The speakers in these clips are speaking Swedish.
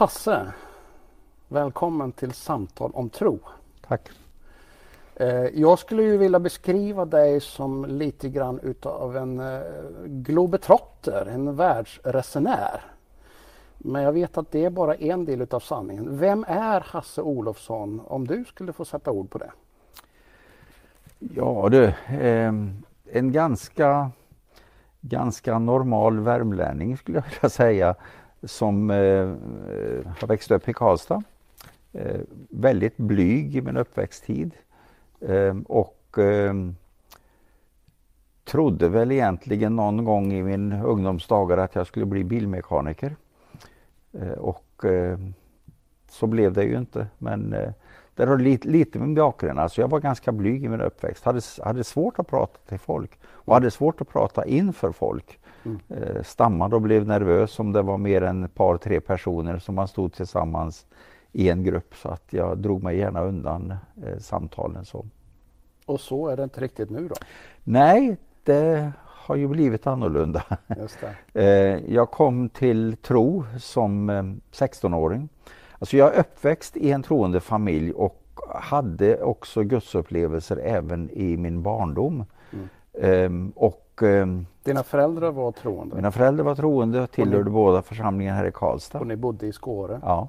Hasse, välkommen till Samtal om tro. Tack. Eh, jag skulle ju vilja beskriva dig som lite grann utav en eh, globetrotter, en världsresenär. Men jag vet att det är bara en del utav sanningen. Vem är Hasse Olofsson om du skulle få sätta ord på det? Ja du, eh, en ganska, ganska normal värmlänning skulle jag vilja säga som eh, eh, har växt upp i Karlstad. Eh, väldigt blyg i min uppväxttid eh, och eh, trodde väl egentligen någon gång i min ungdomsdagar att jag skulle bli bilmekaniker. Eh, och ehm, så blev det ju inte. Men eh, det har lite, lite med bakgrund. Alltså jag var ganska blyg i min uppväxt. Hade, hade svårt att prata till folk och hade svårt att prata inför folk. Mm. Stammade och blev nervös om det var mer än ett par, tre personer som man stod tillsammans i en grupp. Så att jag drog mig gärna undan eh, samtalen. Så. Och så är det inte riktigt nu då? Nej, det har ju blivit annorlunda. eh, jag kom till tro som eh, 16-åring. Alltså jag är uppväxt i en troende familj och hade också gudsupplevelser även i min barndom. Mm. Ehm, och, ehm, Dina föräldrar var troende? Mina föräldrar var troende och tillhörde ni, båda församlingen här i Karlstad. Och ni bodde i Skåre? Ja.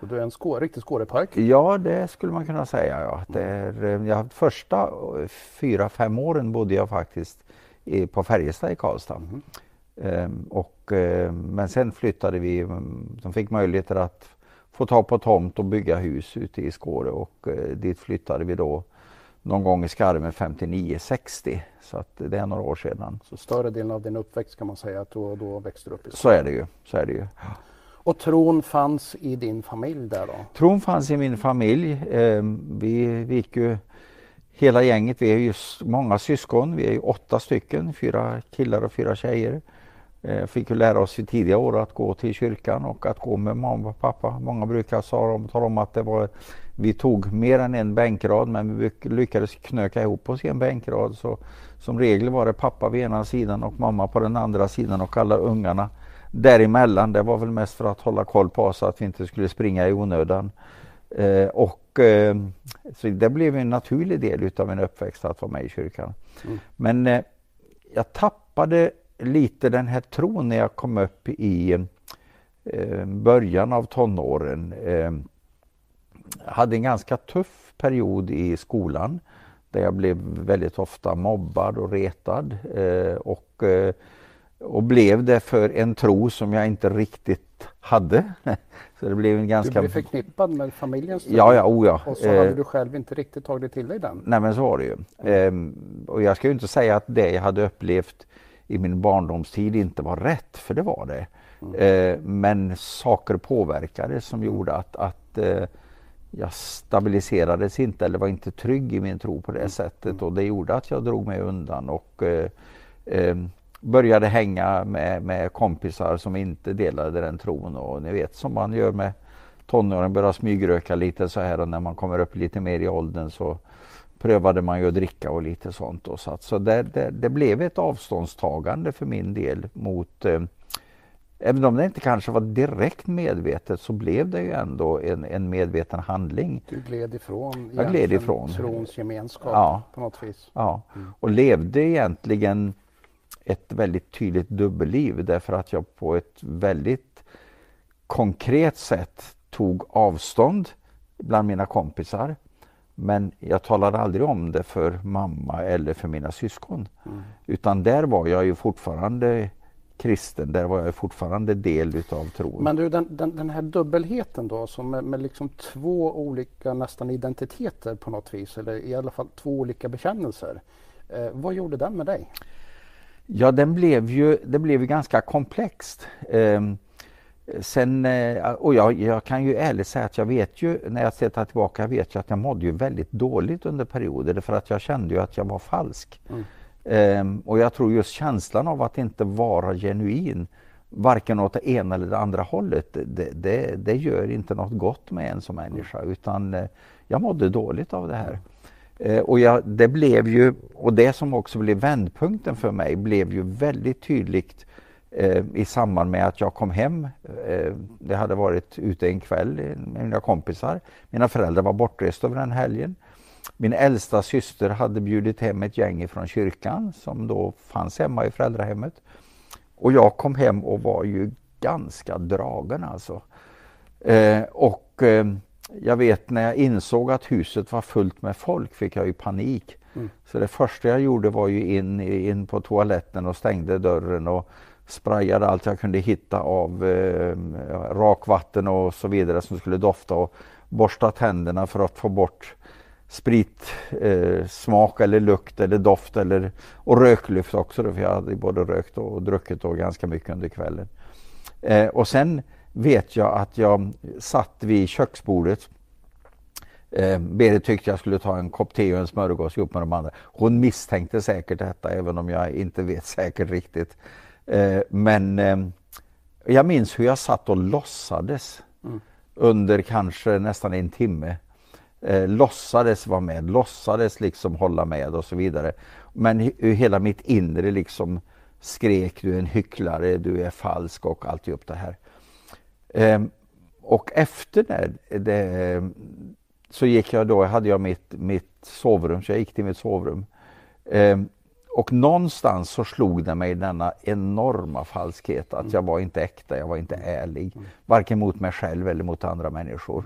Så du är en skå, riktig Skårepark? Ja, det skulle man kunna säga. Ja. Det är, ehm, jag, första fyra, fem åren bodde jag faktiskt i, på Färjestad i Karlstad. Mm. Ehm, och, men sen flyttade vi, de fick möjligheter att få tag på tomt och bygga hus ute i Skåre och eh, dit flyttade vi då någon gång i Skarven 59-60. Så att det är några år sedan. Så större delen av din uppväxt kan man säga att du då växte upp i Så är det ju. Så är det ju. Och tron fanns i din familj där då? Tron fanns i min familj. Eh, vi, vi gick ju hela gänget, vi är ju många syskon, vi är ju åtta stycken, fyra killar och fyra tjejer. Eh, fick ju lära oss i tidiga år att gå till kyrkan och att gå med mamma och pappa. Många brukar tala om att det var, vi tog mer än en bänkrad men vi lyckades knöka ihop oss i en bänkrad. Så som regel var det pappa vid ena sidan och mamma på den andra sidan och alla ungarna däremellan. Det var väl mest för att hålla koll på oss att vi inte skulle springa i onödan. Eh, och, eh, så det blev en naturlig del utav min uppväxt att vara med i kyrkan. Mm. Men eh, jag tappade lite den här tron när jag kom upp i eh, början av tonåren. Eh, hade en ganska tuff period i skolan där jag blev väldigt ofta mobbad och retad eh, och, och blev det för en tro som jag inte riktigt hade. Så det blev en ganska... Du blev förknippad med familjens tro? Ja, ja, oh ja. Och så hade du själv inte riktigt tagit till dig den? Nej men så var det ju. Mm. och jag ska ju inte säga att det jag hade upplevt i min barndomstid inte var rätt, för det var det. Mm. Eh, men saker påverkade som gjorde att, att eh, jag stabiliserades inte eller var inte trygg i min tro på det mm. sättet och det gjorde att jag drog mig undan och eh, eh, började hänga med, med kompisar som inte delade den tron och ni vet som man gör med tonåren, börjar smygröka lite så här och när man kommer upp lite mer i åldern så prövade man ju att dricka och lite sånt. Och så att, så det, det, det, blev ett avståndstagande för min del mot eh, Även om det inte kanske var direkt medvetet så blev det ju ändå en, en medveten handling. Du gled ifrån, jag gled ifrån. trons gemenskap ja. på något vis. Ja, mm. och levde egentligen ett väldigt tydligt dubbelliv därför att jag på ett väldigt konkret sätt tog avstånd bland mina kompisar men jag talade aldrig om det för mamma eller för mina syskon. Mm. Utan där var jag ju fortfarande kristen, där var jag fortfarande del utav tron. Men du, den, den, den här dubbelheten då, som med, med liksom två olika nästan identiteter på något vis, eller i alla fall två olika bekännelser. Eh, vad gjorde den med dig? Ja, den blev ju, det blev ju ganska komplext. Eh, Sen, eh, och jag, jag, kan ju ärligt säga att jag vet ju, när jag tittar tillbaka, jag vet ju att jag mådde ju väldigt dåligt under perioder för att jag kände ju att jag var falsk. Mm. Um, och jag tror just känslan av att inte vara genuin, varken åt det ena eller det andra hållet, det, det, det gör inte något gott med en som människa utan uh, jag mådde dåligt av det här. Uh, och jag, det blev ju, och det som också blev vändpunkten för mig blev ju väldigt tydligt eh, i samband med att jag kom hem. Eh, det hade varit ute en kväll med mina kompisar. Mina föräldrar var bortresta över den helgen. Min äldsta syster hade bjudit hem ett gäng från kyrkan som då fanns hemma i föräldrahemmet. Och jag kom hem och var ju ganska dragen alltså. Eh, och eh, jag vet när jag insåg att huset var fullt med folk fick jag ju panik. Mm. Så det första jag gjorde var ju in, in på toaletten och stängde dörren och sprayade allt jag kunde hitta av eh, rakvatten och så vidare som skulle dofta och borsta tänderna för att få bort spritsmak eh, eller lukt eller doft eller, och rökluft också då, för jag hade både rökt och druckit då ganska mycket under kvällen. Eh, och sen vet jag att jag satt vid köksbordet Eh, Berit tyckte jag skulle ta en kopp te och en smörgås ihop med de andra. Hon misstänkte säkert detta även om jag inte vet säkert riktigt. Eh, men eh, jag minns hur jag satt och låtsades mm. under kanske nästan en timme. Eh, låtsades vara med, låtsades liksom hålla med och så vidare. Men hela mitt inre liksom skrek du är en hycklare, du är falsk och alltihop det här. Eh, och efter det, det, så gick jag då, hade jag mitt, mitt sovrum, så jag gick till mitt sovrum. Eh, och någonstans så slog det mig denna enorma falskhet att jag var inte äkta, jag var inte ärlig. Varken mot mig själv eller mot andra människor.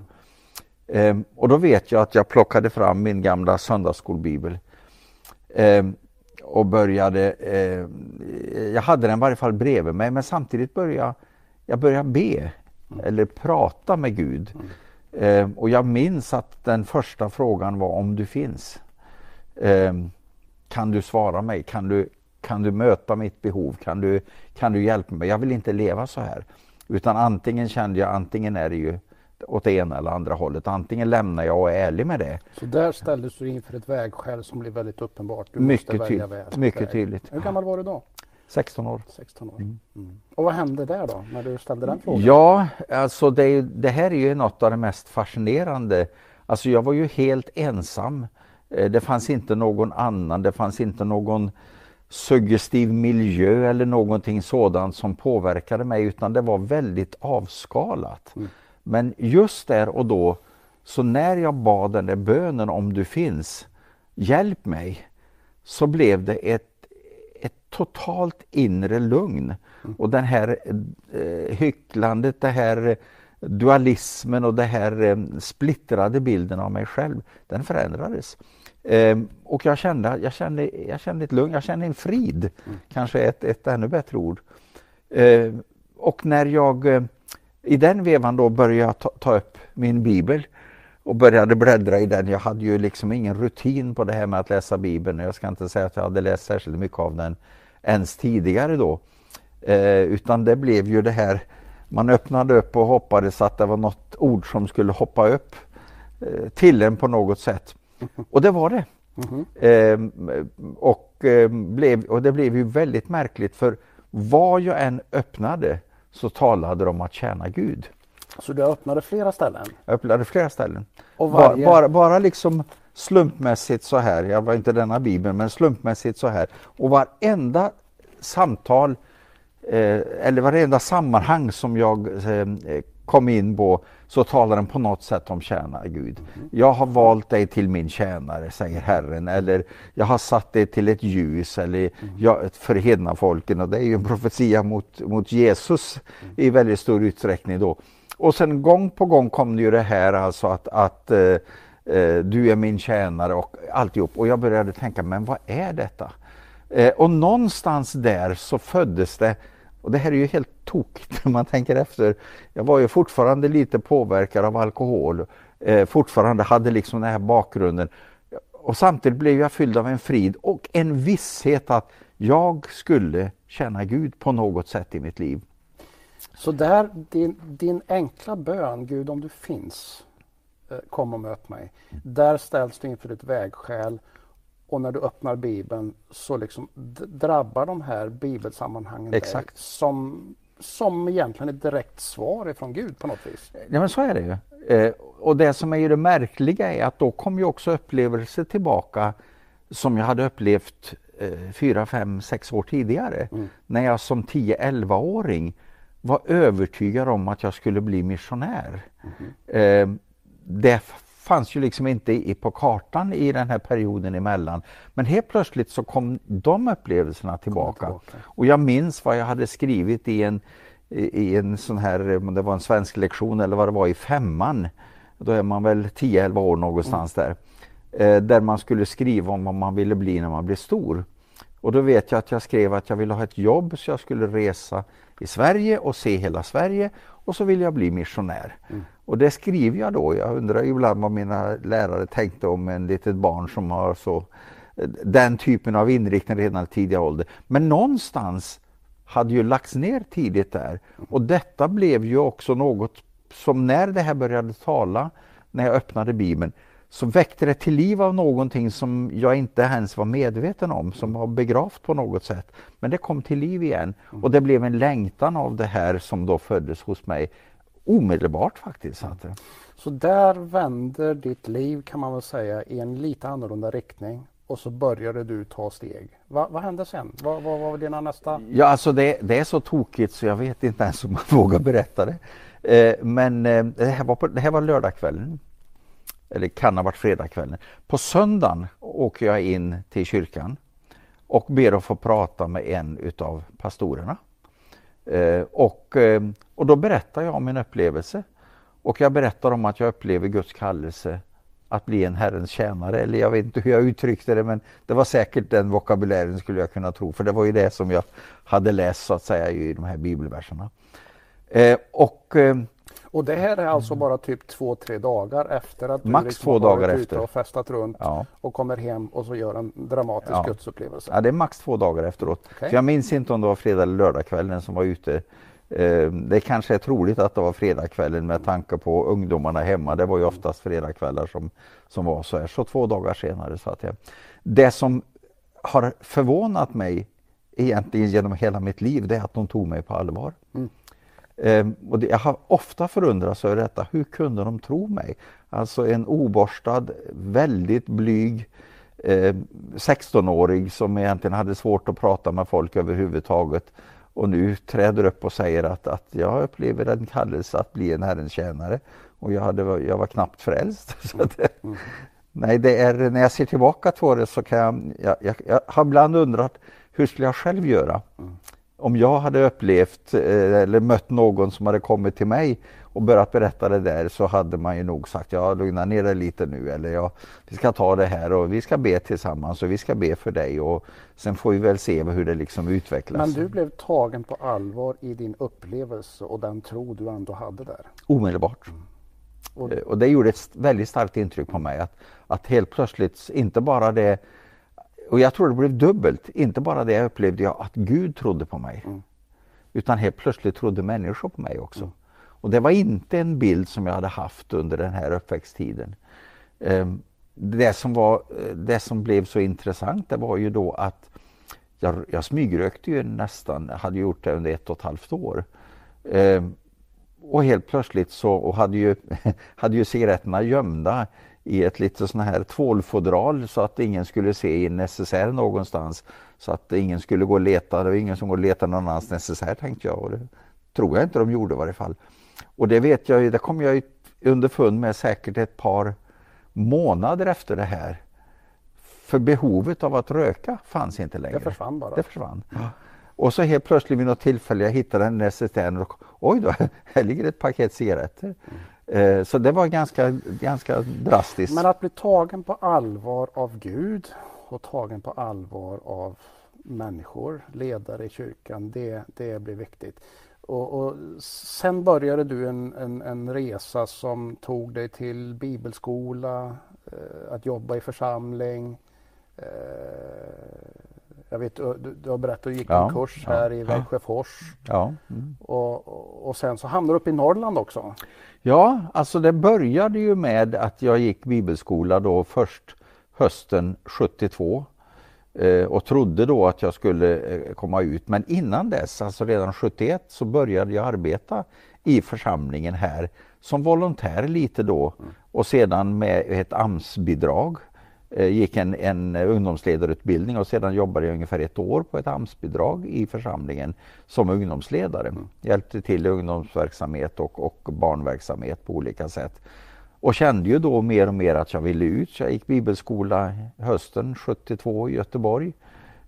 Eh, och då vet jag att jag plockade fram min gamla söndagsskolbibel. Eh, och började, eh, jag hade den i varje fall bredvid mig men samtidigt började jag började be eller prata med Gud. Eh, och jag minns att den första frågan var om du finns. Kan du svara mig? Kan du, kan du möta mitt behov? Kan du, kan du hjälpa mig? Jag vill inte leva så här. Utan antingen kände jag, antingen är det ju åt det ena eller andra hållet. Antingen lämnar jag och är ärlig med det. Så där ställdes du inför ett vägskäl som blev väldigt uppenbart. Du mycket måste välja väg. Mycket tydligt. Hur gammal var du då? 16 år. 16 år. Mm. Mm. Och vad hände där då, när du ställde den frågan? Ja, alltså det, det, här är ju något av det mest fascinerande. Alltså jag var ju helt ensam. Eh, det fanns inte någon annan, det fanns inte någon suggestiv miljö eller någonting sådant som påverkade mig utan det var väldigt avskalat. Mm. Men just där och då, så när jag bad den där bönen om du finns, hjälp mig, så blev det ett ett totalt inre lugn. Mm. Och den här eh, hycklandet, det här dualismen och den här eh, splittrade bilden av mig själv, den förändrades. Eh, och jag kände, jag, kände, jag kände ett lugn, jag kände en frid, mm. kanske ett, ett ännu bättre ord. Eh, och när jag eh, i den vevan då började ta, ta upp min bibel och började bläddra i den. Jag hade ju liksom ingen rutin på det här med att läsa Bibeln. Jag ska inte säga att jag hade läst särskilt mycket av den ens tidigare då. Eh, utan det blev ju det här, man öppnade upp och hoppades att det var något ord som skulle hoppa upp eh, till en på något sätt. Och det var det. Mm -hmm. eh, och, eh, blev, och det blev ju väldigt märkligt för vad jag än öppnade så talade de om att tjäna Gud. Så du öppnade flera ställen? Jag öppnade flera ställen. Och varje... bara, bara, bara liksom slumpmässigt så här, jag var inte denna bibeln, men slumpmässigt så här. Och varenda samtal eh, eller varenda sammanhang som jag eh, kom in på så talar den på något sätt om tjänare Gud. Jag har valt dig till min tjänare, säger Herren. Eller jag har satt dig till ett ljus eller jag, för hedna folken. Och det är ju en profetia mot, mot Jesus i väldigt stor utsträckning då. Och sen gång på gång kom det ju det här alltså att, att eh, eh du är min tjänare och alltihop. Och jag började tänka, men vad är detta? Eh, och någonstans där så föddes det, och det här är ju helt tokigt när man tänker efter. Jag var ju fortfarande lite påverkad av alkohol, eh, fortfarande hade liksom den här bakgrunden. Och samtidigt blev jag fylld av en frid och en visshet att jag skulle känna Gud på något sätt i mitt liv. Så där, din, din enkla bön, Gud om du finns, eh, kom och möt mig. Där ställs du inför ett vägskäl och när du öppnar Bibeln så liksom drabbar de här bibelsammanhangen Exakt. dig som, som egentligen ett direkt svar ifrån Gud på något vis. Ja men så är det ju. Eh, och det som är ju det märkliga är att då kom ju också upplevelser tillbaka som jag hade upplevt eh, fyra, fem, sex år tidigare. Mm. När jag som 10-11-åring var övertygad om att jag skulle bli missionär. Mm. Eh, det fanns ju liksom inte på kartan i den här perioden emellan. Men helt plötsligt så kom de upplevelserna tillbaka. tillbaka. Och jag minns vad jag hade skrivit i en, i en sån här, det var en svensk lektion eller vad det var i femman. Då är man väl 10-11 år någonstans mm. där. Eh, där man skulle skriva om vad man ville bli när man blev stor. Och då vet jag att jag skrev att jag ville ha ett jobb så jag skulle resa i Sverige och se hela Sverige och så ville jag bli missionär. Mm. Och det skriver jag då. Jag undrar ibland vad mina lärare tänkte om en litet barn som har så den typen av inriktning redan i tidiga ålder. Men någonstans hade ju lagts ner tidigt där. Och detta blev ju också något som när det här började tala, när jag öppnade Bibeln, så väckte det till liv av någonting som jag inte ens var medveten om, som var begravt på något sätt. Men det kom till liv igen och det blev en längtan av det här som då föddes hos mig omedelbart faktiskt. Så där vänder ditt liv kan man väl säga i en lite annorlunda riktning och så började du ta steg. Va, vad hände sen? Vad, vad var dina nästa? Ja, alltså det, det, är så tokigt så jag vet inte ens om man vågar berätta det. Eh, men eh, det, här var på, det här var lördagskvällen. Eller kan ha varit fredagskvällen. På söndagen åker jag in till kyrkan och ber att få prata med en utav pastorerna. Eh, och, eh, och då berättar jag om min upplevelse. Och jag berättar om att jag upplever Guds kallelse att bli en Herrens tjänare. Eller jag vet inte hur jag uttryckte det men det var säkert den vokabulären skulle jag kunna tro. För det var ju det som jag hade läst så att säga i de här bibelverserna. Eh, och, eh, och det här är alltså bara typ två, tre dagar efter att du Max liksom två dagar varit efter. ute och festat runt ja. och kommer hem och så gör en dramatisk ja. gudsupplevelse? Ja, det är max två dagar efteråt. Okay. Jag minns inte om det var fredag eller lördagskvällen som var ute. Eh, det kanske är troligt att det var fredagskvällen med tanke på ungdomarna hemma. Det var ju oftast fredagskvällar som, som var så här. Så två dagar senare satt jag. Det som har förvånat mig egentligen genom hela mitt liv det är att de tog mig på allvar. Mm. Ehm, och det, jag har ofta förundrats över detta. Hur kunde de tro mig? Alltså en oborstad, väldigt blyg eh, 16-årig som egentligen hade svårt att prata med folk överhuvudtaget och nu träder upp och säger att, att jag upplever en kallelse att bli en Herrens tjänare och jag, hade, jag var knappt frälst. Så det, mm. Nej, det är, när jag ser tillbaka på det så kan jag, jag, jag, jag har ibland undrat hur skulle jag själv göra? Mm. Om jag hade upplevt eh, eller mött någon som hade kommit till mig och börjat berätta det där så hade man ju nog sagt ja lugna ner dig lite nu eller ja vi ska ta det här och vi ska be tillsammans och vi ska be för dig och sen får vi väl se hur det liksom utvecklas. Men du blev tagen på allvar i din upplevelse och den tro du ändå hade där? Omedelbart. Mm. Och, och det gjorde ett väldigt starkt intryck på mig att, att helt plötsligt inte bara det och jag tror det blev dubbelt. Inte bara det upplevde jag att Gud trodde på mig. Mm. Utan helt plötsligt trodde människor på mig också. Mm. Och det var inte en bild som jag hade haft under den här uppväxttiden. Ehm, det som, var, det som blev så intressant det var ju då att jag, jag smygrökte ju nästan, hade gjort det under ett och ett halvt år. Ehm, och helt plötsligt så, och hade ju, hade ju cigaretterna gömda i ett litet sån här tvålfodral så att ingen skulle se i en necessär någonstans. Så att ingen skulle gå och leta, det var ingen som går och letade någon annans necessär tänkte jag och det tror jag inte de gjorde i varje fall. Och det vet jag ju, det kom jag underfund med säkert ett par månader efter det här. För behovet av att röka fanns inte längre. Det försvann bara? Det försvann. Ja. Och så helt plötsligt vid något tillfälle jag hittade en necessär och oj då, här ligger ett paket cigaretter. Mm. Eh, så det var ganska, ganska drastiskt. Men att bli tagen på allvar av Gud och tagen på allvar av människor, ledare i kyrkan, det, det blir viktigt. Och, och sen började du en, en, en, resa som tog dig till bibelskola, eh, att jobba i församling. Eh, jag vet, du, du har berättat att du gick ja, en kurs här ja, i Växjöfors. Ja. Mm. Och, och sen så hamnade du uppe i Norrland också. Ja, alltså det började ju med att jag gick bibelskola då först hösten 72 eh, och trodde då att jag skulle eh, komma ut. Men innan dess, alltså redan 71, så började jag arbeta i församlingen här som volontär lite då mm. och sedan med ett AMS-bidrag gick en, en ungdomsledarutbildning och sedan jobbade jag ungefär ett år på ett AMS-bidrag i församlingen som ungdomsledare. Mm. Hjälpte till i ungdomsverksamhet och, och barnverksamhet på olika sätt. Och kände ju då mer och mer att jag ville ut. Så jag gick bibelskola hösten 72 i Göteborg.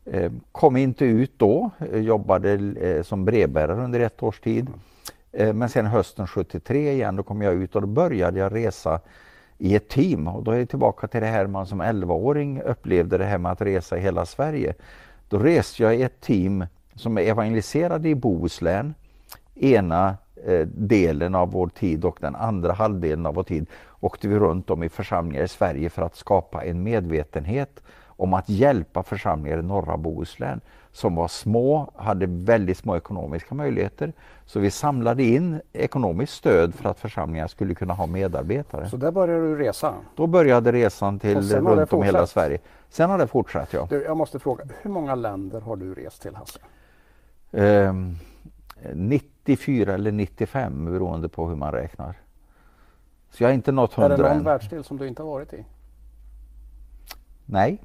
Eh, kom inte ut då, jobbade eh, som brevbärare under ett års tid. Men sen hösten 73 igen, då kom jag ut och då började jag resa i ett team. Och då är jag tillbaka till det här man som 11-åring upplevde det här med att resa i hela Sverige. Då reste jag i ett team som evangeliserade i Bohuslän, ena eh, delen av vår tid och den andra halvdelen av vår tid åkte vi runt om i församlingar i Sverige för att skapa en medvetenhet om att hjälpa församlingar i norra Bohuslän som var små, hade väldigt små ekonomiska möjligheter. Så vi samlade in ekonomiskt stöd för att församlingar skulle kunna ha medarbetare. Så där började du resa? Då började resan till runt om hela Sverige. Sen har det fortsatt, ja. Du, jag måste fråga, hur många länder har du rest till Hasse? Eh, 94 eller 95 beroende på hur man räknar. Så jag har inte nått 100 än. Är det någon än. världsdel som du inte har varit i? Nej.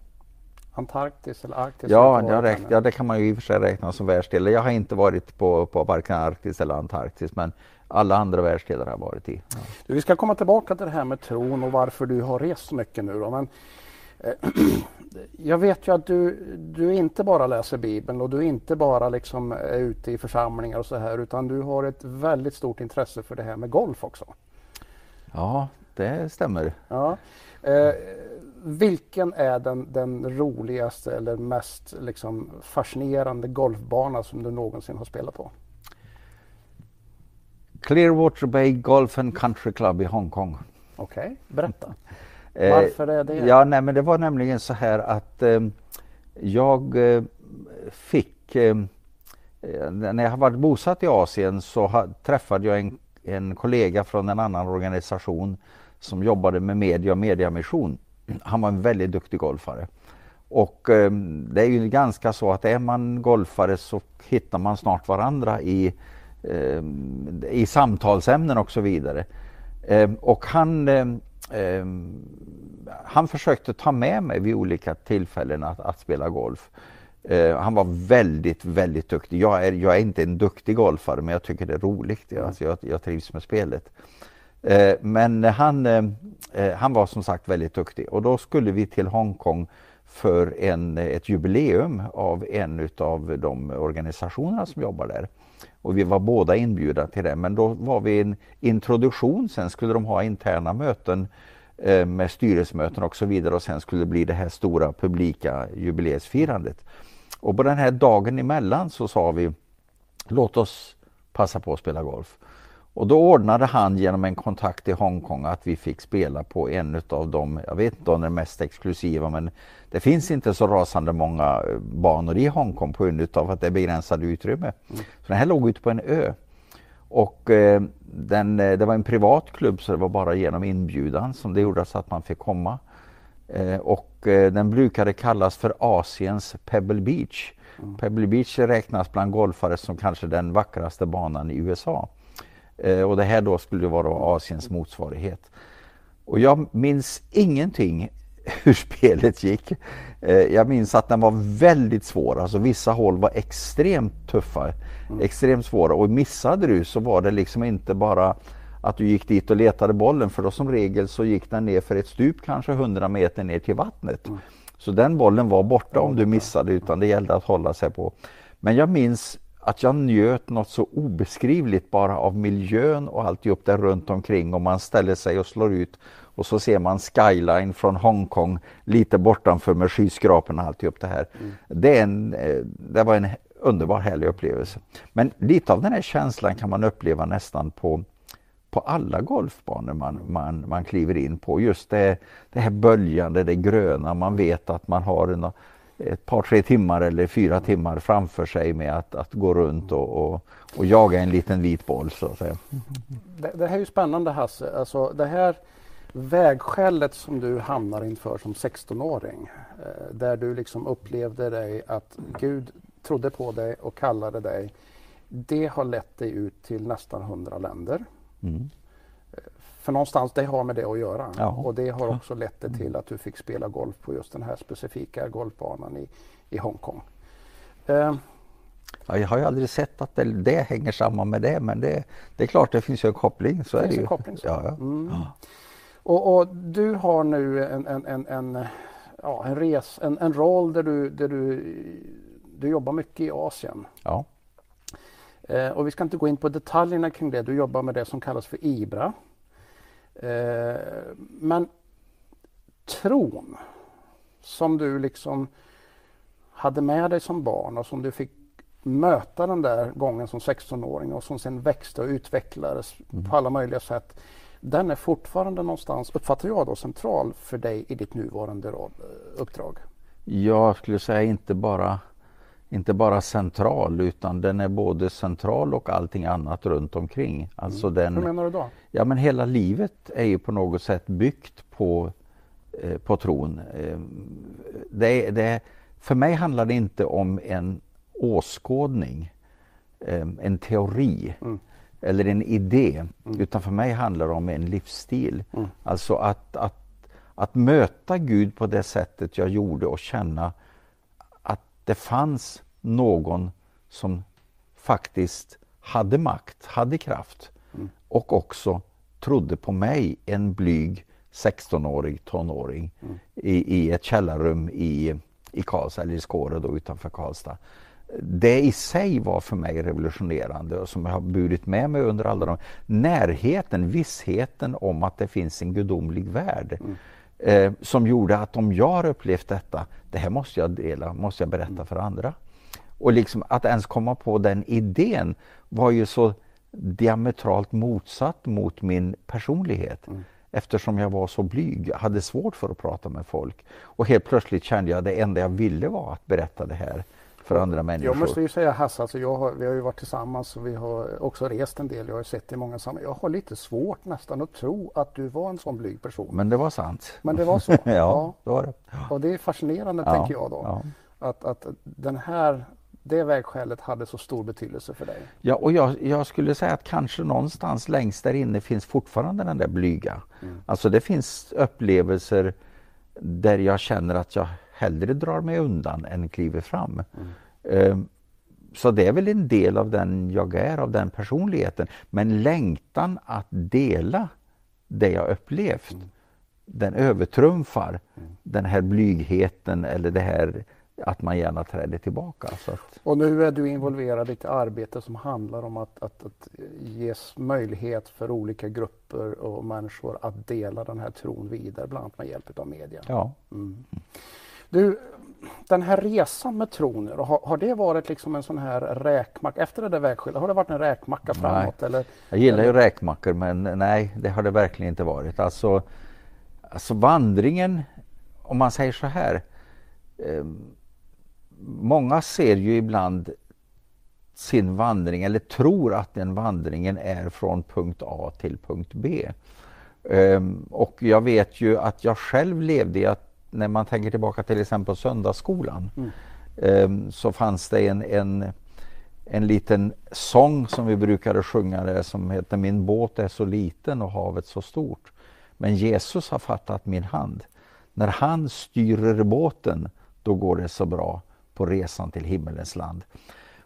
Antarktis eller Arktis? Ja, jag räkna, ja, det kan man ju i och för sig räkna som världsdel. Jag har inte varit på, på varken Arktis eller Antarktis men alla andra världsdelar har jag varit i. Ja. Du, vi ska komma tillbaka till det här med tron och varför du har rest så mycket nu. Då, men, eh, jag vet ju att du, du inte bara läser Bibeln och du inte bara liksom är ute i församlingar och så här utan du har ett väldigt stort intresse för det här med golf också. Ja, det stämmer. Ja. Eh, vilken är den, den roligaste eller mest liksom, fascinerande golfbana som du någonsin har spelat på? Clearwater Bay Golf and Country Club i Hongkong. Okej, okay. berätta. Eh, Varför är det? Ja, nej, men det var nämligen så här att eh, jag fick, eh, när jag varit bosatt i Asien så ha, träffade jag en, en kollega från en annan organisation som jobbade med media och mediamission han var en väldigt duktig golfare. Och eh, det är ju ganska så att är man golfare så hittar man snart varandra i, eh, i samtalsämnen och så vidare. Eh, och han, eh, eh, han försökte ta med mig vid olika tillfällen att, att spela golf. Eh, han var väldigt, väldigt duktig. Jag är, jag är inte en duktig golfare men jag tycker det är roligt. Alltså jag, jag trivs med spelet. Eh, men han, eh, eh, han var som sagt väldigt duktig och då skulle vi till Hongkong för en, ett jubileum av en av de organisationerna som jobbar där. Och vi var båda inbjudna till det men då var vi en introduktion, sen skulle de ha interna möten med styrelsemöten och så vidare och sen skulle det bli det här stora publika jubileumsfirandet. Och på den här dagen emellan så sa vi låt oss passa på att spela golf. Och då ordnade han genom en kontakt i Hongkong att vi fick spela på en av de, jag vet inte om den mest exklusiva men det finns inte så rasande många eh, banor i Hongkong på grund av att det är begränsade utrymme. Mm. Så den här låg ute på en ö. Och eh, den, eh, det var en privat klubb så det var bara genom inbjudan som det gjorde så att man fick komma. Eh, och eh, den brukade kallas för Asiens Pebble Beach. Mm. Pebble Beach räknas bland golfare som kanske den vackraste banan i USA. Eh, och det här då skulle vara Asiens motsvarighet. Och jag minns ingenting hur spelet gick. Eh, jag minns att den var väldigt svår, alltså vissa hål var extremt tuffa, mm. extremt svåra och missade du så var det liksom inte bara att du gick dit och letade bollen för då som regel så gick den ner för ett stup kanske 100 meter ner till vattnet. Mm. Så den bollen var borta om du missade utan det gällde att hålla sig på. Men jag minns att jag njöt något så obeskrivligt bara av miljön och alltihop där runt omkring och man ställer sig och slår ut och så ser man skyline från Hongkong lite bortanför med skyskraporna och alltihop det här. Mm. Det, är en, eh, det var en underbar härlig upplevelse. Men lite av den här känslan kan man uppleva nästan på, på alla golfbanor man, man, man kliver in på. Just det, det här böljande, det gröna, man vet att man har en ett par, tre timmar eller fyra timmar framför sig med att, att gå runt och, och, och jaga en liten vit boll. Så att säga. Det, det här är ju spännande Hasse. Alltså, det här vägskället som du hamnar inför som 16-åring eh, där du liksom upplevde dig att Gud trodde på dig och kallade dig. Det har lett dig ut till nästan 100 länder. Mm. För någonstans det har med det att göra. Ja. Och det har också lett det till att du fick spela golf på just den här specifika golfbanan i, i Hongkong. Eh, Ja, jag har ju aldrig sett att det, det hänger samman med det men det, det är klart det finns ju en koppling. Så Det är finns det en ju. koppling, så. Ja, ja. Mm. och, och du har nu en, en, en, en, ja, en, res, en, en roll där du, där du, du jobbar mycket i Asien. ja. Eh, och vi ska inte gå in på detaljerna kring det. Du jobbar med det som kallas för IBRA. Eh, men tron som du liksom hade med dig som barn och som du fick möta den där gången som 16-åring och som sen växte och utvecklades på alla möjliga sätt. Den är fortfarande någonstans, uppfattar jag då, central för dig i ditt nuvarande eh, uppdrag. Jag skulle säga inte bara, inte bara central utan den är både central och allting annat runt omkring. Alltså Hur den, menar du då? ja men hela livet är ju på något sätt byggt på, eh, på tron. Eh, det, det, för mig handlar det inte om en åskådning, eh, en teori Mm. eller en idé. Utan för mig handlar det om en livsstil. Mm. Alltså att, att, att möta Gud på det sättet jag gjorde och känna det fanns någon som faktiskt hade makt, hade kraft Mm. och också trodde på mig, en blyg 16-årig tonåring Mm. i, i ett källarrum i, i Karlstad, eller i Skåre då utanför Karlstad. Det i sig var för mig revolutionerande och som jag har burit med mig under alla de närheten, vissheten om att det finns en gudomlig värld. Eh, som gjorde att om jag har upplevt detta, det här måste jag dela, måste jag berätta för andra. Och liksom att ens komma på den idén var ju så diametralt motsatt mot min personlighet. Eftersom jag var så blyg, hade svårt för att prata med folk. Och helt plötsligt kände jag att det enda jag ville var att berätta det här för andra människor. Jag måste ju säga Hasse, alltså jag har, vi har ju varit tillsammans och vi har också rest en del. Jag har sett i många sammanhang. Jag har lite svårt nästan att tro att du var en sån blyg person. Men det var sant. Men det var så? ja, det var det. Och det är fascinerande Ja, tänker jag då. ja. Att, att den här, det vägskälet hade så stor betydelse för dig. Ja, och jag, jag skulle säga att kanske någonstans längst där inne finns fortfarande den där blyga. Alltså det finns upplevelser där jag känner att jag hellre drar mig undan än kliver fram. Ehm, Så det är väl en del av den jag är, av den personligheten. Men längtan att dela det jag upplevt, den övertrumfar den här blygheten eller det här att man gärna träder tillbaka. Att, Och nu är du involverad i ett arbete som handlar om att, att, att ges möjlighet för olika grupper och människor att dela den här tron vidare, bland annat med hjälp av media. ja. Du, den här resan med tron, nu då, har, har det varit liksom en sån här räkmacka, efter det där vägskälet, har det varit en räkmacka framåt? Eller? Jag gillar ju räkmackor men nej, det har det verkligen inte varit. Alltså, alltså vandringen, om man säger så här. Eh, många ser ju ibland sin vandring eller tror att den vandringen är från punkt A till punkt B. Ehm, och jag vet ju att jag själv levde i att när man tänker tillbaka till exempel på söndagsskolan ehm, så fanns det en, en, en liten sång som vi brukade sjunga där som heter Min båt är så liten och havet så stort. Men Jesus har fattat min hand. När han styrer båten, då går det så bra på resan till himmelens land.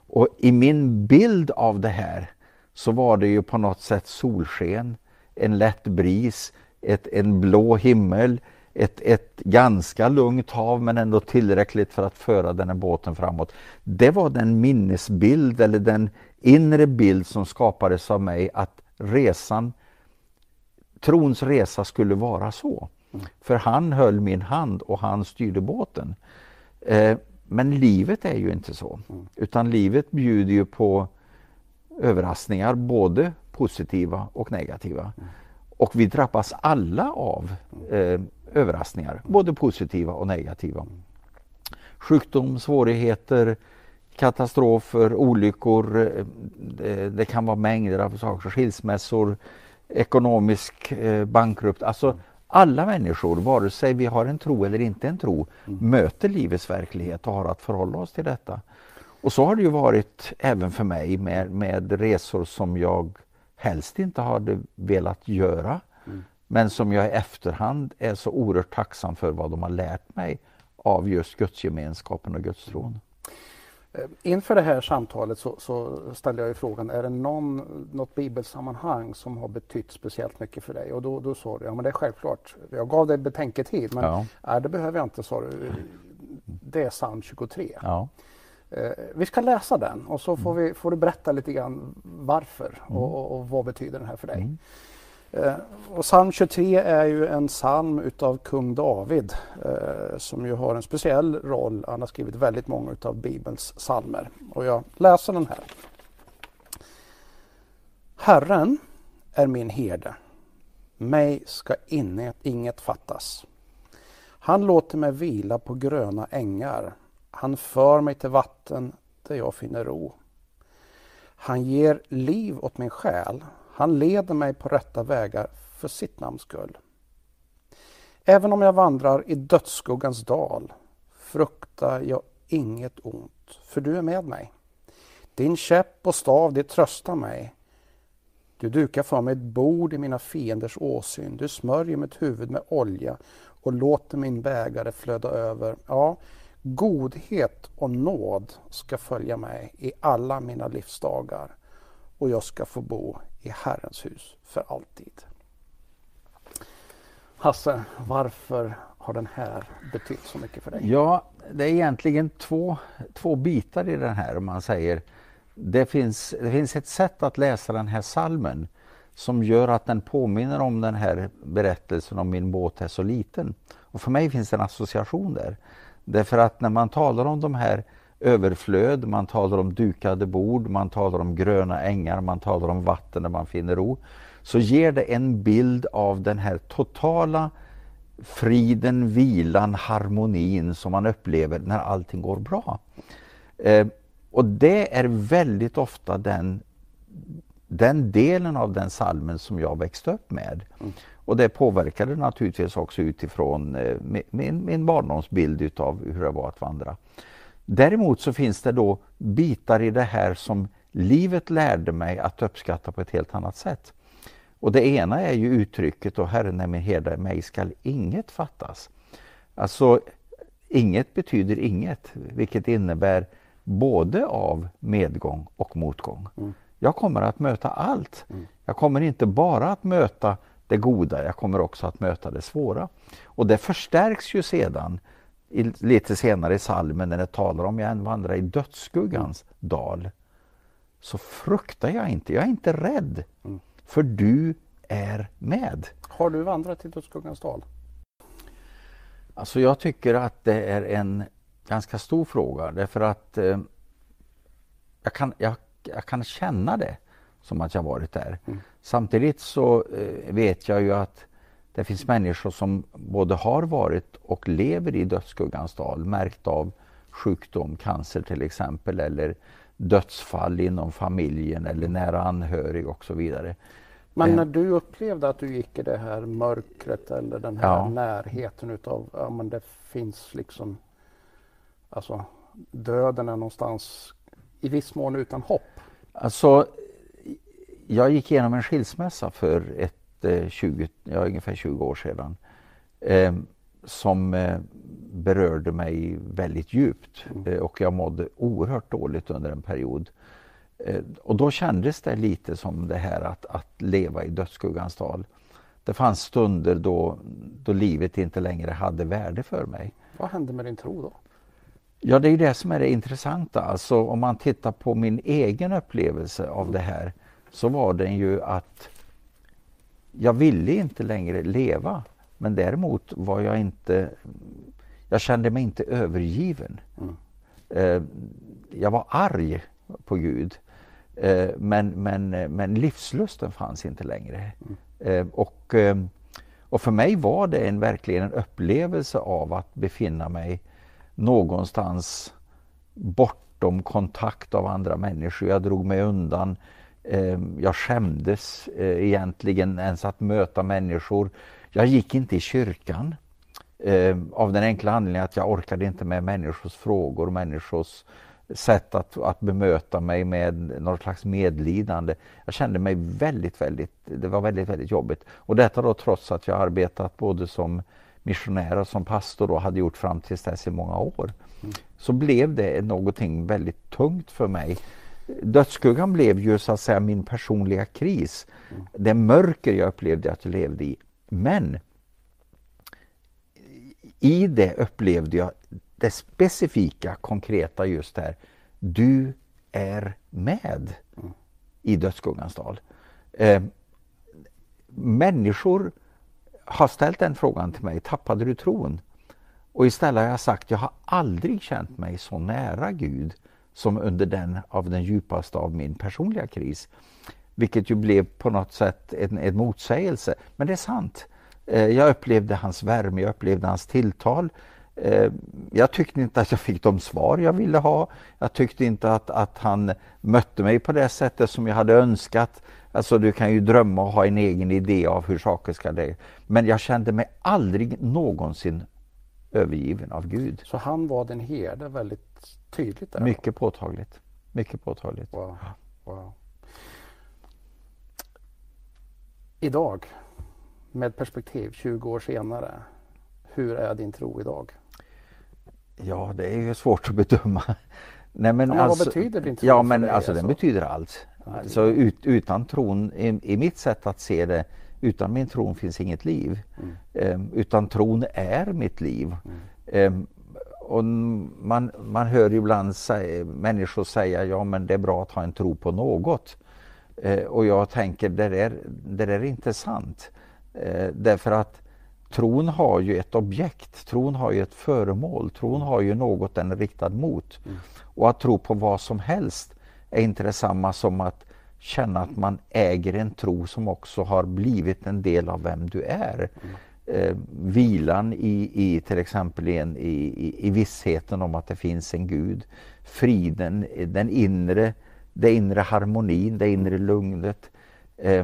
Och i min bild av det här så var det ju på något sätt solsken, en lätt bris, ett, en blå himmel, ett, ett ganska lugnt hav men ändå tillräckligt för att föra den här båten framåt. Det var den minnesbild eller den inre bild som skapades av mig att resan, trons resa skulle vara så. För han höll min hand och han styrde båten. Eh, men livet är ju inte så. Utan livet bjuder ju på överraskningar, både positiva och negativa. Och vi drabbas alla av eh, överraskningar, både positiva och negativa. Sjukdom, svårigheter, katastrofer, olyckor, eh, det, det kan vara mängder av saker, skilsmässor, ekonomisk eh, bankrupt. Alltså alla människor, vare sig vi har en tro eller inte en tro, möter livets verklighet och har att förhålla oss till detta. Och så har det ju varit även för mig med, med resor som jag helst inte hade velat göra. Mm. Men som jag i efterhand är så oerhört tacksam för vad de har lärt mig av just gudsgemenskapen och gudstron. Eh, inför det här samtalet så, så ställde jag ju frågan, är det någon, något bibelsammanhang som har betytt speciellt mycket för dig? Och då, då sa du, ja men det är självklart. Jag gav dig betänketid, men ja. nej, det behöver jag inte, sa du. Det är psalm 23. Ja. Eh, vi ska läsa den och så får, vi, får du berätta lite grann varför och, mm. och, och vad betyder den här för dig. Mm. Eh, och psalm 23 är ju en psalm utav kung David eh, som ju har en speciell roll. Han har skrivit väldigt många utav Bibelns psalmer. Och jag läser den här. Herren är min herde. Mig ska inget, inget fattas. Han låter mig vila på gröna ängar. Han för mig till vatten där jag finner ro. Han ger liv åt min själ. Han leder mig på rätta vägar för sitt namns skull. Även om jag vandrar i dödsskuggans dal fruktar jag inget ont, för du är med mig. Din käpp och stav, det tröstar mig. Du dukar för mig ett bord i mina fienders åsyn. Du smörjer mitt huvud med olja och låter min bägare flöda över. Ja, godhet och nåd ska följa mig i alla mina livsdagar och jag ska få bo i Herrens hus för alltid. Hasse, varför har den här betytt så mycket för dig? Ja, det är egentligen två, två bitar i den här. Om man säger det finns, det finns ett sätt att läsa den här salmen som gör att den påminner om den här berättelsen om min båt är så liten. Och för mig finns det en association där. Därför att när man talar om de här överflöd, man talar om dukade bord, man talar om gröna ängar, man talar om vatten där man finner ro. Så ger det en bild av den här totala friden, vilan, harmonin som man upplever när allting går bra. Eh, och det är väldigt ofta den, den delen av den salmen som jag växte upp med. Mm. Och det påverkade naturligtvis också utifrån eh, min, min barndomsbild utav hur det var att vandra. Däremot så finns det då bitar i det här som livet lärde mig att uppskatta på ett helt annat sätt. Och det ena är ju uttrycket och Herren är min herde, mig skall inget fattas. Alltså, inget betyder inget, vilket innebär både av medgång och motgång. Mm. Jag kommer att möta allt. Mm. Jag kommer inte bara att möta det goda, jag kommer också att möta det svåra. Och det förstärks ju sedan i, lite senare i salmen när det talar om jag än vandrar i dödsskuggans dal så fruktar jag inte, jag är inte rädd. Mm. För du är med. Har du vandrat i dödsskuggans dal? Alltså jag tycker att det är en ganska stor fråga därför att eh, jag, kan, jag, jag, kan känna det som att jag varit där. Mm. Samtidigt så eh, vet jag ju att det finns människor som både har varit och lever i dödsskuggans dal, märkt av sjukdom, cancer till exempel, eller dödsfall inom familjen eller nära anhörig och så vidare. Men eh. när du upplevde att du gick i det här mörkret eller den här ja. närheten utav, ja men det finns liksom, alltså döden är någonstans i viss mån utan hopp? Alltså, jag gick igenom en skilsmässa för ett 20, ja, ungefär 20 år sedan eh, som eh, berörde mig väldigt djupt mm. eh, och jag mådde oerhört dåligt under en period. Eh, och då kändes det lite som det här att, att leva i dödsskuggans dal. Det fanns stunder då, då livet inte längre hade värde för mig. Vad hände med din tro då? Ja, det är det som är det intressanta. Alltså om man tittar på min egen upplevelse av det här så var den ju att jag ville inte längre leva. Men däremot var jag inte, jag kände mig inte övergiven. Mm. Eh, jag var arg på Gud. Eh, men, men, men livslusten fanns inte längre. Mm. Eh, och, och för mig var det en, verkligen en upplevelse av att befinna mig någonstans bortom kontakt av andra människor. Jag drog mig undan jag skämdes eh, egentligen ens att möta människor. Jag gick inte i kyrkan ehm, av den enkla anledningen att jag orkade inte med människors frågor, människors sätt att, att bemöta mig med något slags medlidande. Jag kände mig väldigt, väldigt, det var väldigt, väldigt jobbigt. Och detta då trots att jag arbetat både som missionär och som pastor och hade gjort fram till dess i många år. Mm. Så blev det någonting väldigt tungt för mig. Dödsskuggan blev ju så att säga min personliga kris. Mm. Det mörker jag upplevde att jag levde i. Men i det upplevde jag det specifika, konkreta just där. Du är med mm. i Dödsskuggans dal. Eh, människor har ställt den frågan till mig, tappade du tron? Och istället har jag sagt, jag har aldrig känt mig så nära Gud som under den av den djupaste av min personliga kris. Vilket ju blev på något sätt en, en motsägelse. Men det är sant. Eh, jag upplevde hans värme, jag upplevde hans tilltal. Eh, jag tyckte inte att jag fick de svar jag ville ha. Jag tyckte inte att, att han mötte mig på det sättet som jag hade önskat. Alltså du kan ju drömma och ha en egen idé av hur saker ska bli. Men jag kände mig aldrig någonsin övergiven av Gud. Så han var den herde väldigt tydligt? Där Mycket påtagligt. Mycket påtagligt. Wow. Wow. Idag, med perspektiv 20 år senare, hur är din tro idag? Ja, det är ju svårt att bedöma. Nej, men, ja, men alltså, vad betyder din tro? Ja, men dig, alltså, den betyder allt. Alltså, ut, utan tron, i, i, mitt sätt att se det, utan min tron finns inget liv. Mm. Um, utan tron är mitt liv. Mm. Um, och man, man hör ibland säg, människor säga ja men det är bra att ha en tro på något. Uh, och jag tänker det är, det är inte sant. Uh, därför att tron har ju ett objekt, tron har ju ett föremål, tron har ju något den är riktad mot. Mm. Och att tro på vad som helst är inte detsamma som att känna att man äger en tro som också har blivit en del av vem du är. Mm. Eh, vilan i, i till exempel en, i, i, i vissheten om att det finns en Gud. Friden, eh, den inre, det inre harmonin, det inre lugnet. Eh,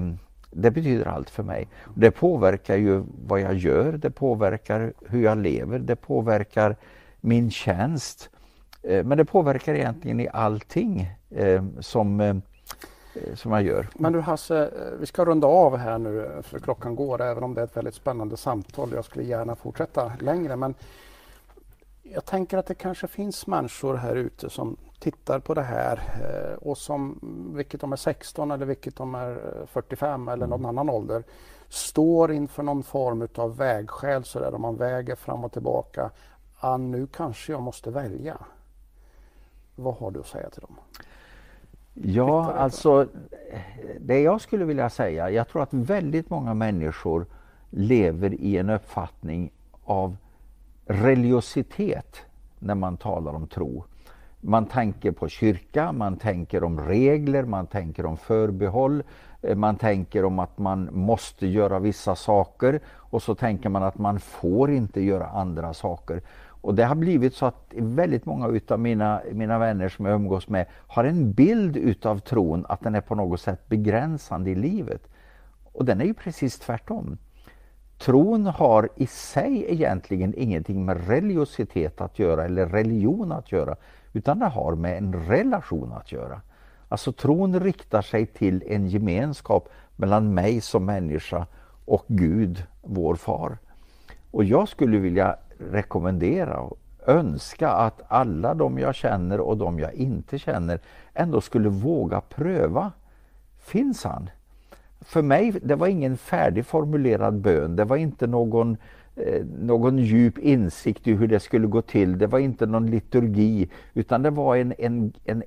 det betyder allt för mig. Det påverkar ju vad jag gör, det påverkar hur jag lever, det påverkar min tjänst. Eh, men det påverkar egentligen i allting ehm, som, eh, som jag gör. Men du Hasse, vi ska runda av här nu för klockan går även om det är ett väldigt spännande samtal. Jag skulle gärna fortsätta längre men jag tänker att det kanske finns människor här ute som tittar på det här och som, vilket de är 16 eller vilket de är 45 eller någon mm. annan ålder, står inför någon form av vägskäl så där, man väger fram och tillbaka. Ah, nu kanske jag måste välja. Vad har du att säga till dem? Ja, alltså det jag skulle vilja säga, jag tror att väldigt många människor lever i en uppfattning av religiositet när man talar om tro. Man tänker på kyrka, man tänker om regler, man tänker om förbehåll, eh, man tänker om att man måste göra vissa saker och så tänker man att man får inte göra andra saker. Och det har blivit så att väldigt många utav mina, mina vänner som jag umgås med har en bild utav tron att den är på något sätt begränsande i livet. Och den är ju precis tvärtom. Tron har i sig egentligen ingenting med religiositet att göra eller religion att göra utan det har med en relation att göra. Alltså tron riktar sig till en gemenskap mellan mig som människa och Gud, vår far. Och jag skulle vilja rekommendera och önska att alla de jag känner och de jag inte känner ändå skulle våga pröva. Finns han? För mig, det var ingen färdigformulerad bön. Det var inte någon, eh, någon djup insikt i hur det skulle gå till. Det var inte någon liturgi, utan det var en, en, en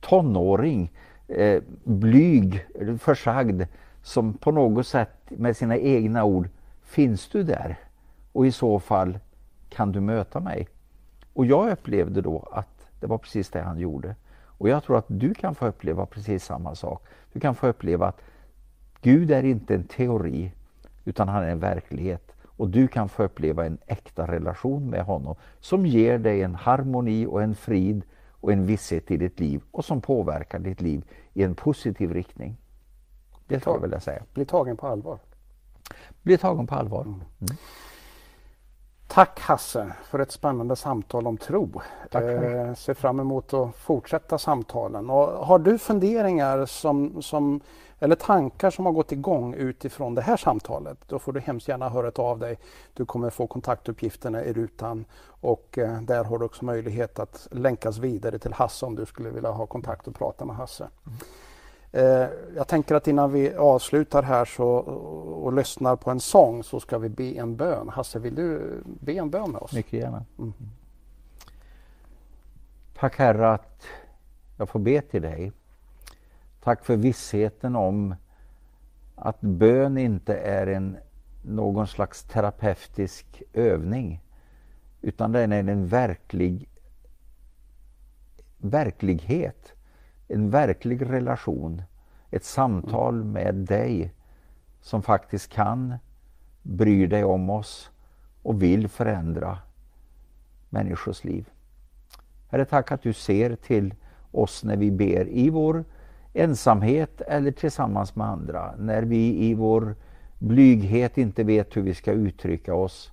tonåring, eh, blyg, försagd, som på något sätt med sina egna ord, finns du där? Och i så fall, kan du möta mig? Och jag upplevde då att det var precis det han gjorde. Och jag tror att du kan få uppleva precis samma sak. Du kan få uppleva att Gud är inte en teori, utan han är en verklighet. Och du kan få uppleva en äkta relation med honom som ger dig en harmoni och en frid och en visshet i ditt liv och som påverkar ditt liv i en positiv riktning. Det tror jag vill säga. Bli tagen på allvar. Bli tagen på allvar. Mm. Tack Hasse för ett spännande samtal om tro. Tack eh, ser fram emot att fortsätta samtalen. Och har du funderingar som, som, eller tankar som har gått igång utifrån det här samtalet, då får du hemskt gärna höra av dig. Du kommer få kontaktuppgifterna i rutan och eh, där har du också möjlighet att länkas vidare till Hasse om du skulle vilja ha kontakt och prata med Hasse. Mm. Eh, jag tänker att innan vi avslutar här så, och lyssnar på en sång så ska vi be en bön. Hasse, vill du be en bön med oss? Mycket gärna. Mm. Tack Herre att jag får be till dig. Tack för vissheten om att bön inte är en, någon slags terapeutisk övning utan den är en verklig verklighet en verklig relation, ett samtal med dig som faktiskt kan bry dig om oss och vill förändra människors liv. Herre, tack att du ser till oss när vi ber i vår ensamhet eller tillsammans med andra. När vi i vår blyghet inte vet hur vi ska uttrycka oss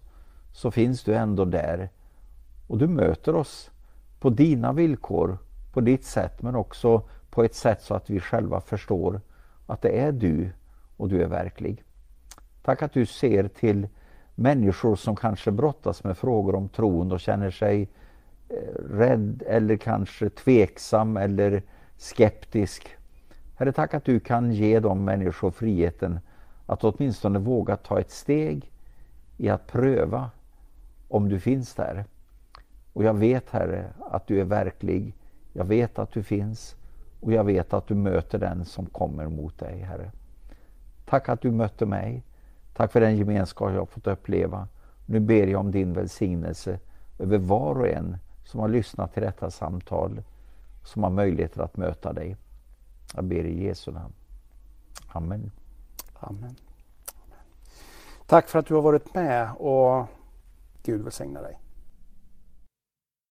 så finns du ändå där och du möter oss på dina villkor på ditt sätt men också på ett sätt så att vi själva förstår att det är du och du är verklig. Tack att du ser till människor som kanske brottas med frågor om tron och känner sig eh, rädd eller kanske tveksam eller skeptisk. Herre, tack att du kan ge de människor friheten att åtminstone våga ta ett steg i att pröva om du finns där. Och jag vet Herre att du är verklig jag vet att du finns och jag vet att du möter den som kommer mot dig, Herre. Tack att du mötte mig. Tack för den gemenskap jag har fått uppleva. Nu ber jag om din välsignelse över var och en som har lyssnat till detta samtal, som har möjligheter att möta dig. Jag ber i Jesu namn. Amen. Amen. Tack för att du har varit med och Gud välsigne dig.